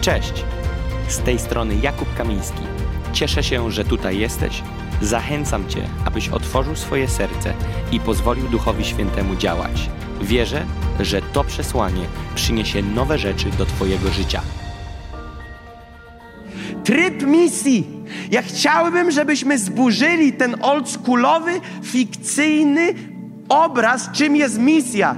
Cześć! Z tej strony Jakub Kamiński. Cieszę się, że tutaj jesteś. Zachęcam Cię, abyś otworzył swoje serce i pozwolił Duchowi Świętemu działać. Wierzę, że to przesłanie przyniesie nowe rzeczy do Twojego życia. Tryb misji. Ja chciałbym, żebyśmy zburzyli ten oldschoolowy, fikcyjny obraz, czym jest misja.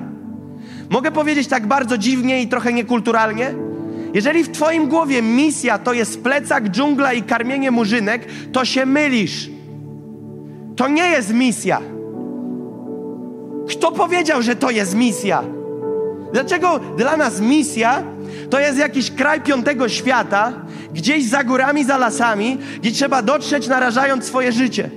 Mogę powiedzieć tak bardzo dziwnie i trochę niekulturalnie? Jeżeli w Twoim głowie misja to jest plecak, dżungla i karmienie murzynek, to się mylisz. To nie jest misja. Kto powiedział, że to jest misja? Dlaczego dla nas misja to jest jakiś kraj piątego świata, gdzieś za górami, za lasami, gdzie trzeba dotrzeć narażając swoje życie?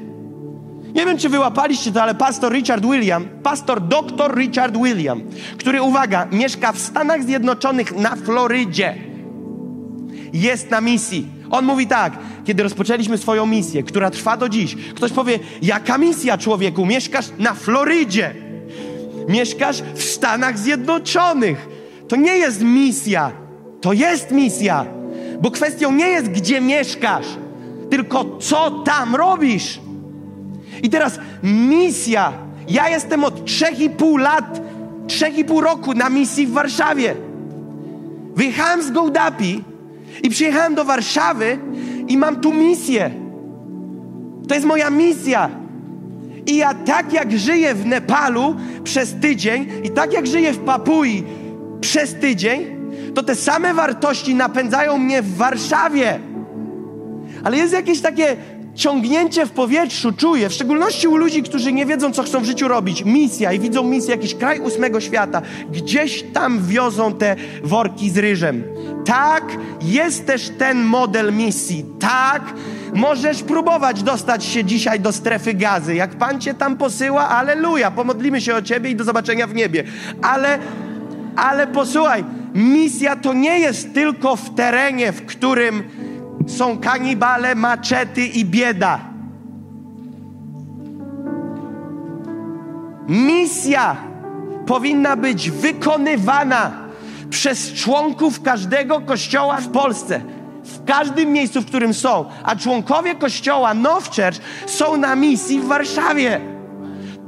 Nie wiem, czy wyłapaliście to, ale pastor Richard William, pastor doktor Richard William, który, uwaga, mieszka w Stanach Zjednoczonych na Florydzie, jest na misji. On mówi tak, kiedy rozpoczęliśmy swoją misję, która trwa do dziś, ktoś powie, jaka misja człowieku? Mieszkasz na Florydzie, mieszkasz w Stanach Zjednoczonych. To nie jest misja, to jest misja, bo kwestią nie jest, gdzie mieszkasz, tylko co tam robisz. I teraz misja. Ja jestem od 3,5 lat, 3,5 roku na misji w Warszawie. Wyjechałem z Gołdapi i przyjechałem do Warszawy i mam tu misję. To jest moja misja. I ja tak jak żyję w Nepalu przez tydzień i tak jak żyję w Papui przez tydzień, to te same wartości napędzają mnie w Warszawie. Ale jest jakieś takie ciągnięcie w powietrzu, czuję, w szczególności u ludzi, którzy nie wiedzą, co chcą w życiu robić. Misja i widzą misję, jakiś kraj ósmego świata. Gdzieś tam wiozą te worki z ryżem. Tak, jest też ten model misji. Tak, możesz próbować dostać się dzisiaj do strefy gazy. Jak Pan Cię tam posyła, aleluja, pomodlimy się o Ciebie i do zobaczenia w niebie. Ale, ale posłuchaj, misja to nie jest tylko w terenie, w którym są kanibale, maczety i bieda. Misja powinna być wykonywana przez członków każdego kościoła w Polsce. W każdym miejscu, w którym są. A członkowie kościoła Now Church są na misji w Warszawie.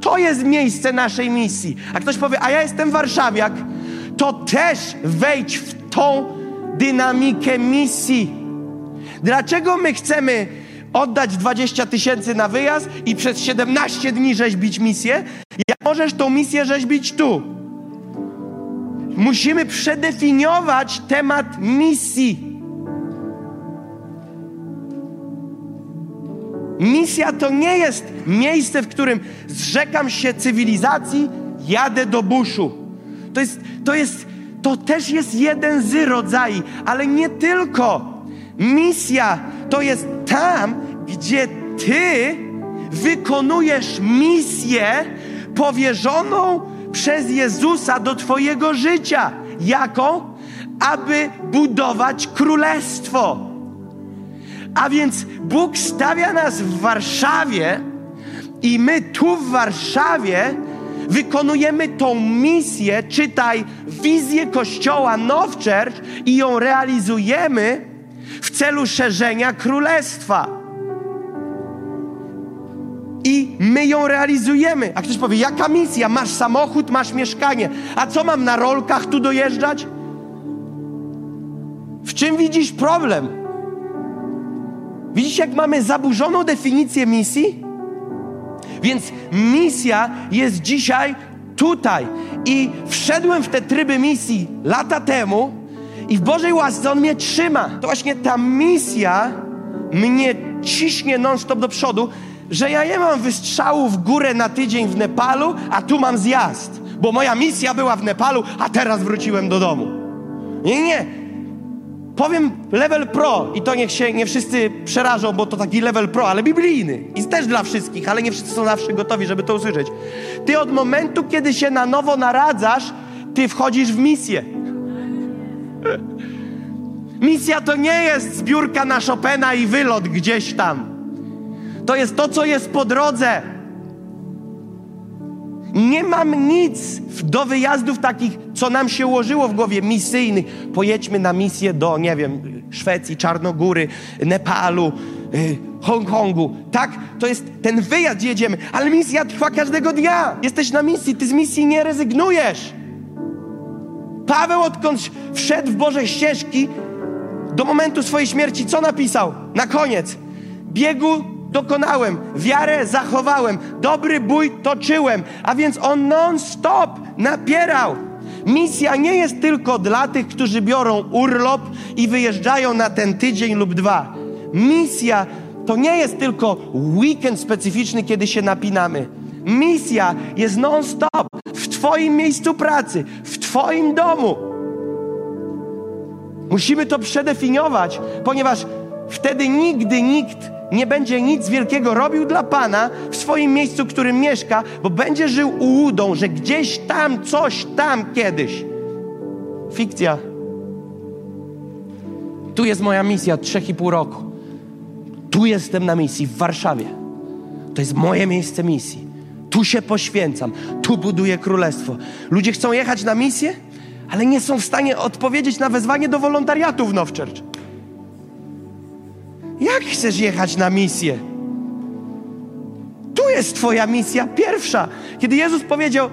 To jest miejsce naszej misji. A ktoś powie, a ja jestem warszawiak, to też wejdź w tą dynamikę misji. Dlaczego my chcemy oddać 20 tysięcy na wyjazd i przez 17 dni rzeźbić misję? Jak możesz tą misję rzeźbić tu? Musimy przedefiniować temat misji. Misja to nie jest miejsce, w którym zrzekam się cywilizacji, jadę do buszu. To jest, to jest, to też jest jeden z rodzajów, ale nie tylko. Misja to jest tam, gdzie ty wykonujesz misję powierzoną przez Jezusa do Twojego życia. Jaką? Aby budować królestwo. A więc Bóg stawia nas w Warszawie i my tu w Warszawie wykonujemy tą misję, czytaj wizję Kościoła Now Church i ją realizujemy w celu szerzenia królestwa. I my ją realizujemy. A ktoś powie, jaka misja? Masz samochód, masz mieszkanie. A co mam na rolkach tu dojeżdżać? W czym widzisz problem? Widzisz, jak mamy zaburzoną definicję misji? Więc misja jest dzisiaj tutaj. I wszedłem w te tryby misji lata temu i w Bożej łasce On mnie trzyma. To właśnie ta misja mnie ciśnie non-stop do przodu, że ja nie mam wystrzału w górę na tydzień w Nepalu, a tu mam zjazd. Bo moja misja była w Nepalu, a teraz wróciłem do domu. Nie, nie. Powiem level pro i to niech się nie wszyscy przerażą, bo to taki level pro, ale biblijny. I też dla wszystkich, ale nie wszyscy są zawsze gotowi, żeby to usłyszeć. Ty od momentu, kiedy się na nowo naradzasz, ty wchodzisz w misję. Misja to nie jest zbiórka na Chopina i wylot gdzieś tam. To jest to, co jest po drodze. Nie mam nic do wyjazdów takich co nam się ułożyło w głowie, misyjnych. Pojedźmy na misję do, nie wiem, Szwecji, Czarnogóry, Nepalu, y, Hongkongu. Tak, to jest ten wyjazd, jedziemy, ale misja trwa każdego dnia. Jesteś na misji, ty z misji nie rezygnujesz. Paweł odkąd wszedł w Boże ścieżki do momentu swojej śmierci, co napisał? Na koniec. Biegu dokonałem, wiarę zachowałem, dobry bój toczyłem, a więc on non-stop napierał. Misja nie jest tylko dla tych, którzy biorą urlop i wyjeżdżają na ten tydzień lub dwa. Misja to nie jest tylko weekend specyficzny, kiedy się napinamy. Misja jest non-stop Twoim miejscu pracy, w Twoim domu. Musimy to przedefiniować, ponieważ wtedy nigdy nikt nie będzie nic wielkiego robił dla Pana w swoim miejscu, w którym mieszka, bo będzie żył ułudą, że gdzieś tam, coś tam kiedyś. Fikcja. Tu jest moja misja trzech i pół roku. Tu jestem na misji w Warszawie. To jest moje miejsce misji. Tu się poświęcam, tu buduję królestwo. Ludzie chcą jechać na misję, ale nie są w stanie odpowiedzieć na wezwanie do wolontariatu w Nowchurch. Jak chcesz jechać na misję? Tu jest Twoja misja pierwsza. Kiedy Jezus powiedział: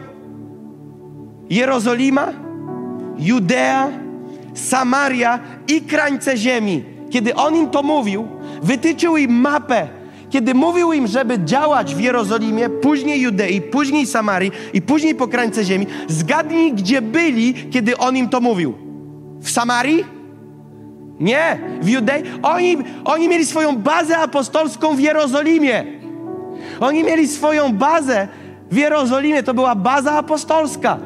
Jerozolima, Judea, Samaria i krańce ziemi. Kiedy on im to mówił, wytyczył im mapę. Kiedy mówił im, żeby działać w Jerozolimie, później Judei, później Samarii i później po krańce ziemi, zgadnij, gdzie byli, kiedy on im to mówił. W Samarii? Nie, w Judei. Oni, oni mieli swoją bazę apostolską w Jerozolimie. Oni mieli swoją bazę w Jerozolimie. To była baza apostolska.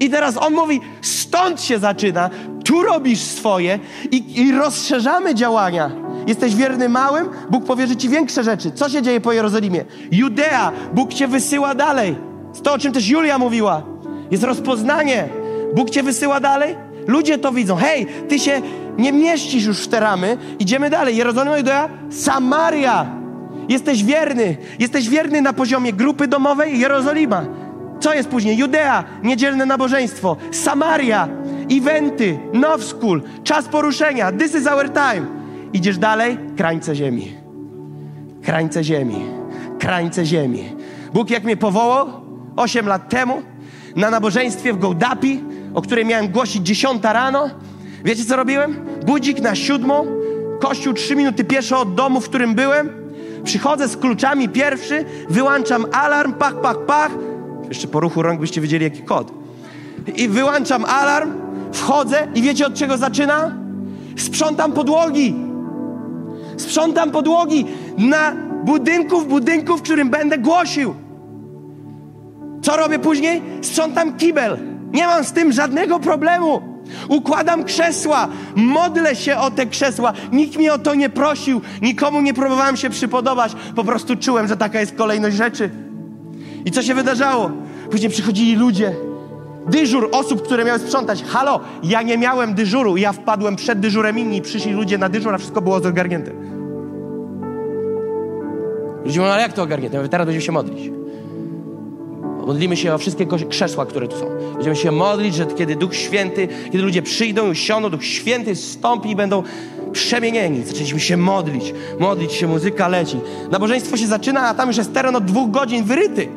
I teraz on mówi, stąd się zaczyna, tu robisz swoje i, i rozszerzamy działania. Jesteś wierny małym, Bóg powierzy ci większe rzeczy. Co się dzieje po Jerozolimie? Judea, Bóg cię wysyła dalej. To, o czym też Julia mówiła. Jest rozpoznanie. Bóg cię wysyła dalej, Ludzie to widzą. Hej, ty się nie mieścisz już w te ramy. Idziemy dalej. Jerozolima, Judea, Samaria. Jesteś wierny. Jesteś wierny na poziomie grupy domowej Jerozolima. Co jest później? Judea, niedzielne nabożeństwo. Samaria, eventy, Now School, czas poruszenia. This is our time. Idziesz dalej? Krańce ziemi. Krańce ziemi. Krańce ziemi. Bóg jak mnie powołał 8 lat temu na nabożeństwie w Gołdapi, o której miałem głosić dziesiąta rano. Wiecie, co robiłem? Budzik na siódmą, kościół trzy minuty pieszo od domu, w którym byłem. Przychodzę z kluczami pierwszy, wyłączam alarm, pach, pach, pach. Jeszcze po ruchu rąk byście wiedzieli, jaki kod. I wyłączam alarm, wchodzę i wiecie, od czego zaczyna? Sprzątam podłogi. Sprzątam podłogi na budynku, w budynku, w którym będę głosił. Co robię później? Sprzątam kibel. Nie mam z tym żadnego problemu. Układam krzesła, modlę się o te krzesła. Nikt mnie o to nie prosił, nikomu nie próbowałem się przypodobać. Po prostu czułem, że taka jest kolejność rzeczy. I co się wydarzało? Później przychodzili ludzie. Dyżur osób, które miały sprzątać. Halo, ja nie miałem dyżuru. Ja wpadłem przed dyżurem inni przyszli ludzie na dyżur, a wszystko było ogarnięte. Ludzie mówią, ale jak to ogarnięte? Ja mówię, teraz będziemy się modlić. Modlimy się o wszystkie krzesła, które tu są. Będziemy się modlić, że kiedy Duch Święty, kiedy ludzie przyjdą i usiądą, Duch Święty stąpi i będą przemienieni. Zaczęliśmy się modlić, modlić się, muzyka leci. Nabożeństwo się zaczyna, a tam już jest teren od dwóch godzin wyryty.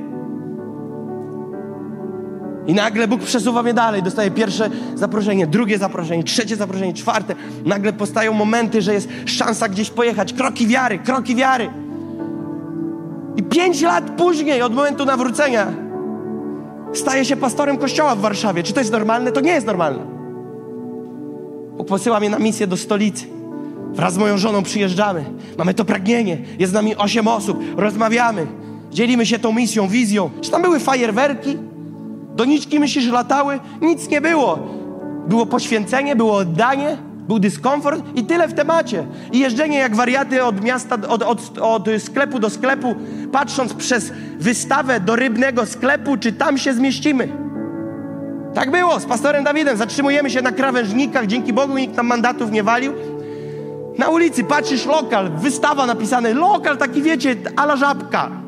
I nagle Bóg przesuwa mnie dalej, dostaje pierwsze zaproszenie, drugie zaproszenie, trzecie zaproszenie, czwarte. Nagle powstają momenty, że jest szansa gdzieś pojechać. Kroki wiary, kroki wiary. Pięć lat później, od momentu nawrócenia, staje się pastorem kościoła w Warszawie. Czy to jest normalne? To nie jest normalne. Bóg posyła mnie na misję do stolicy. Wraz z moją żoną przyjeżdżamy. Mamy to pragnienie. Jest z nami osiem osób. Rozmawiamy. Dzielimy się tą misją, wizją. Czy tam były fajerwerki? Doniczki myślisz latały? Nic nie było. Było poświęcenie, było oddanie. Był dyskomfort i tyle w temacie. I jeżdżenie jak wariaty od miasta, od, od, od sklepu do sklepu, patrząc przez wystawę do rybnego sklepu, czy tam się zmieścimy. Tak było z pastorem Dawidem. Zatrzymujemy się na krawężnikach, dzięki Bogu nikt nam mandatów nie walił. Na ulicy patrzysz lokal, wystawa napisane, lokal taki wiecie, ala żabka.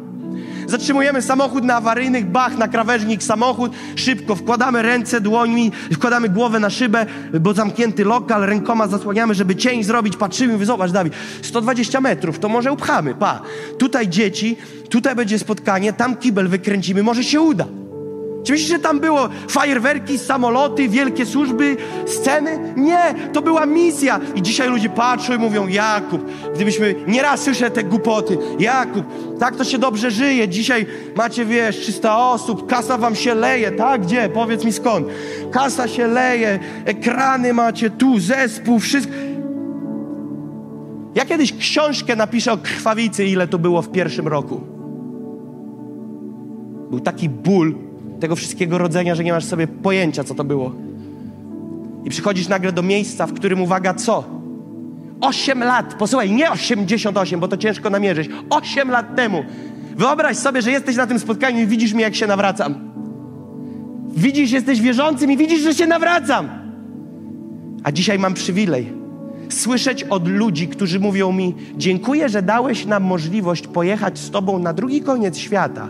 Zatrzymujemy samochód na awaryjnych, bach, na krawężnik samochód, szybko wkładamy ręce dłońmi, wkładamy głowę na szybę, bo zamknięty lokal, rękoma zasłaniamy, żeby cień zrobić, patrzymy, mówię, zobacz Dawid, 120 metrów, to może upchamy, pa. Tutaj dzieci, tutaj będzie spotkanie, tam kibel wykręcimy, może się uda. Czy myślisz, że tam było fajerwerki, samoloty, wielkie służby, sceny? Nie, to była misja. I dzisiaj ludzie patrzą i mówią, Jakub, gdybyśmy nieraz słyszę te głupoty, Jakub, tak to się dobrze żyje. Dzisiaj macie, wiesz, 300 osób, kasa wam się leje, tak? Gdzie? Powiedz mi skąd. Kasa się leje, ekrany macie tu, zespół, wszystko. Ja kiedyś książkę napiszę o krwawicy, ile to było w pierwszym roku. Był taki ból, tego wszystkiego rodzenia, że nie masz sobie pojęcia, co to było. I przychodzisz nagle do miejsca, w którym uwaga, co? Osiem lat, posłuchaj, nie 88, bo to ciężko namierzyć. Osiem lat temu. Wyobraź sobie, że jesteś na tym spotkaniu i widzisz mnie, jak się nawracam. Widzisz, jesteś wierzącym i widzisz, że się nawracam. A dzisiaj mam przywilej słyszeć od ludzi, którzy mówią mi: Dziękuję, że dałeś nam możliwość pojechać z Tobą na drugi koniec świata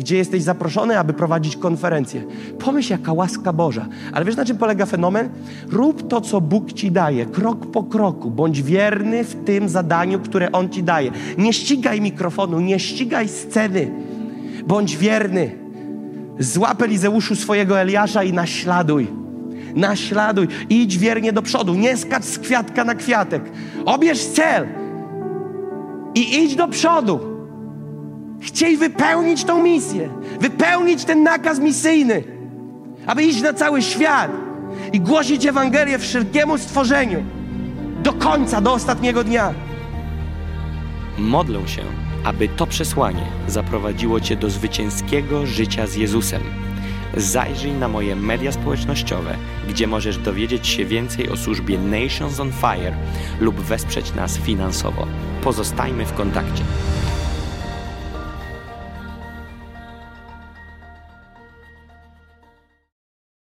gdzie jesteś zaproszony, aby prowadzić konferencję. Pomyśl, jaka łaska Boża. Ale wiesz, na czym polega fenomen? Rób to, co Bóg ci daje, krok po kroku. Bądź wierny w tym zadaniu, które On ci daje. Nie ścigaj mikrofonu, nie ścigaj sceny. Bądź wierny. Złap Elizeuszu swojego Eliasza i naśladuj. Naśladuj. Idź wiernie do przodu. Nie skacz z kwiatka na kwiatek. Obierz cel i idź do przodu. Chciej wypełnić tą misję, wypełnić ten nakaz misyjny, aby iść na cały świat i głosić Ewangelię wszelkiemu stworzeniu do końca, do ostatniego dnia. Modlę się, aby to przesłanie zaprowadziło Cię do zwycięskiego życia z Jezusem. Zajrzyj na moje media społecznościowe, gdzie możesz dowiedzieć się więcej o służbie Nations on Fire lub wesprzeć nas finansowo. Pozostajmy w kontakcie.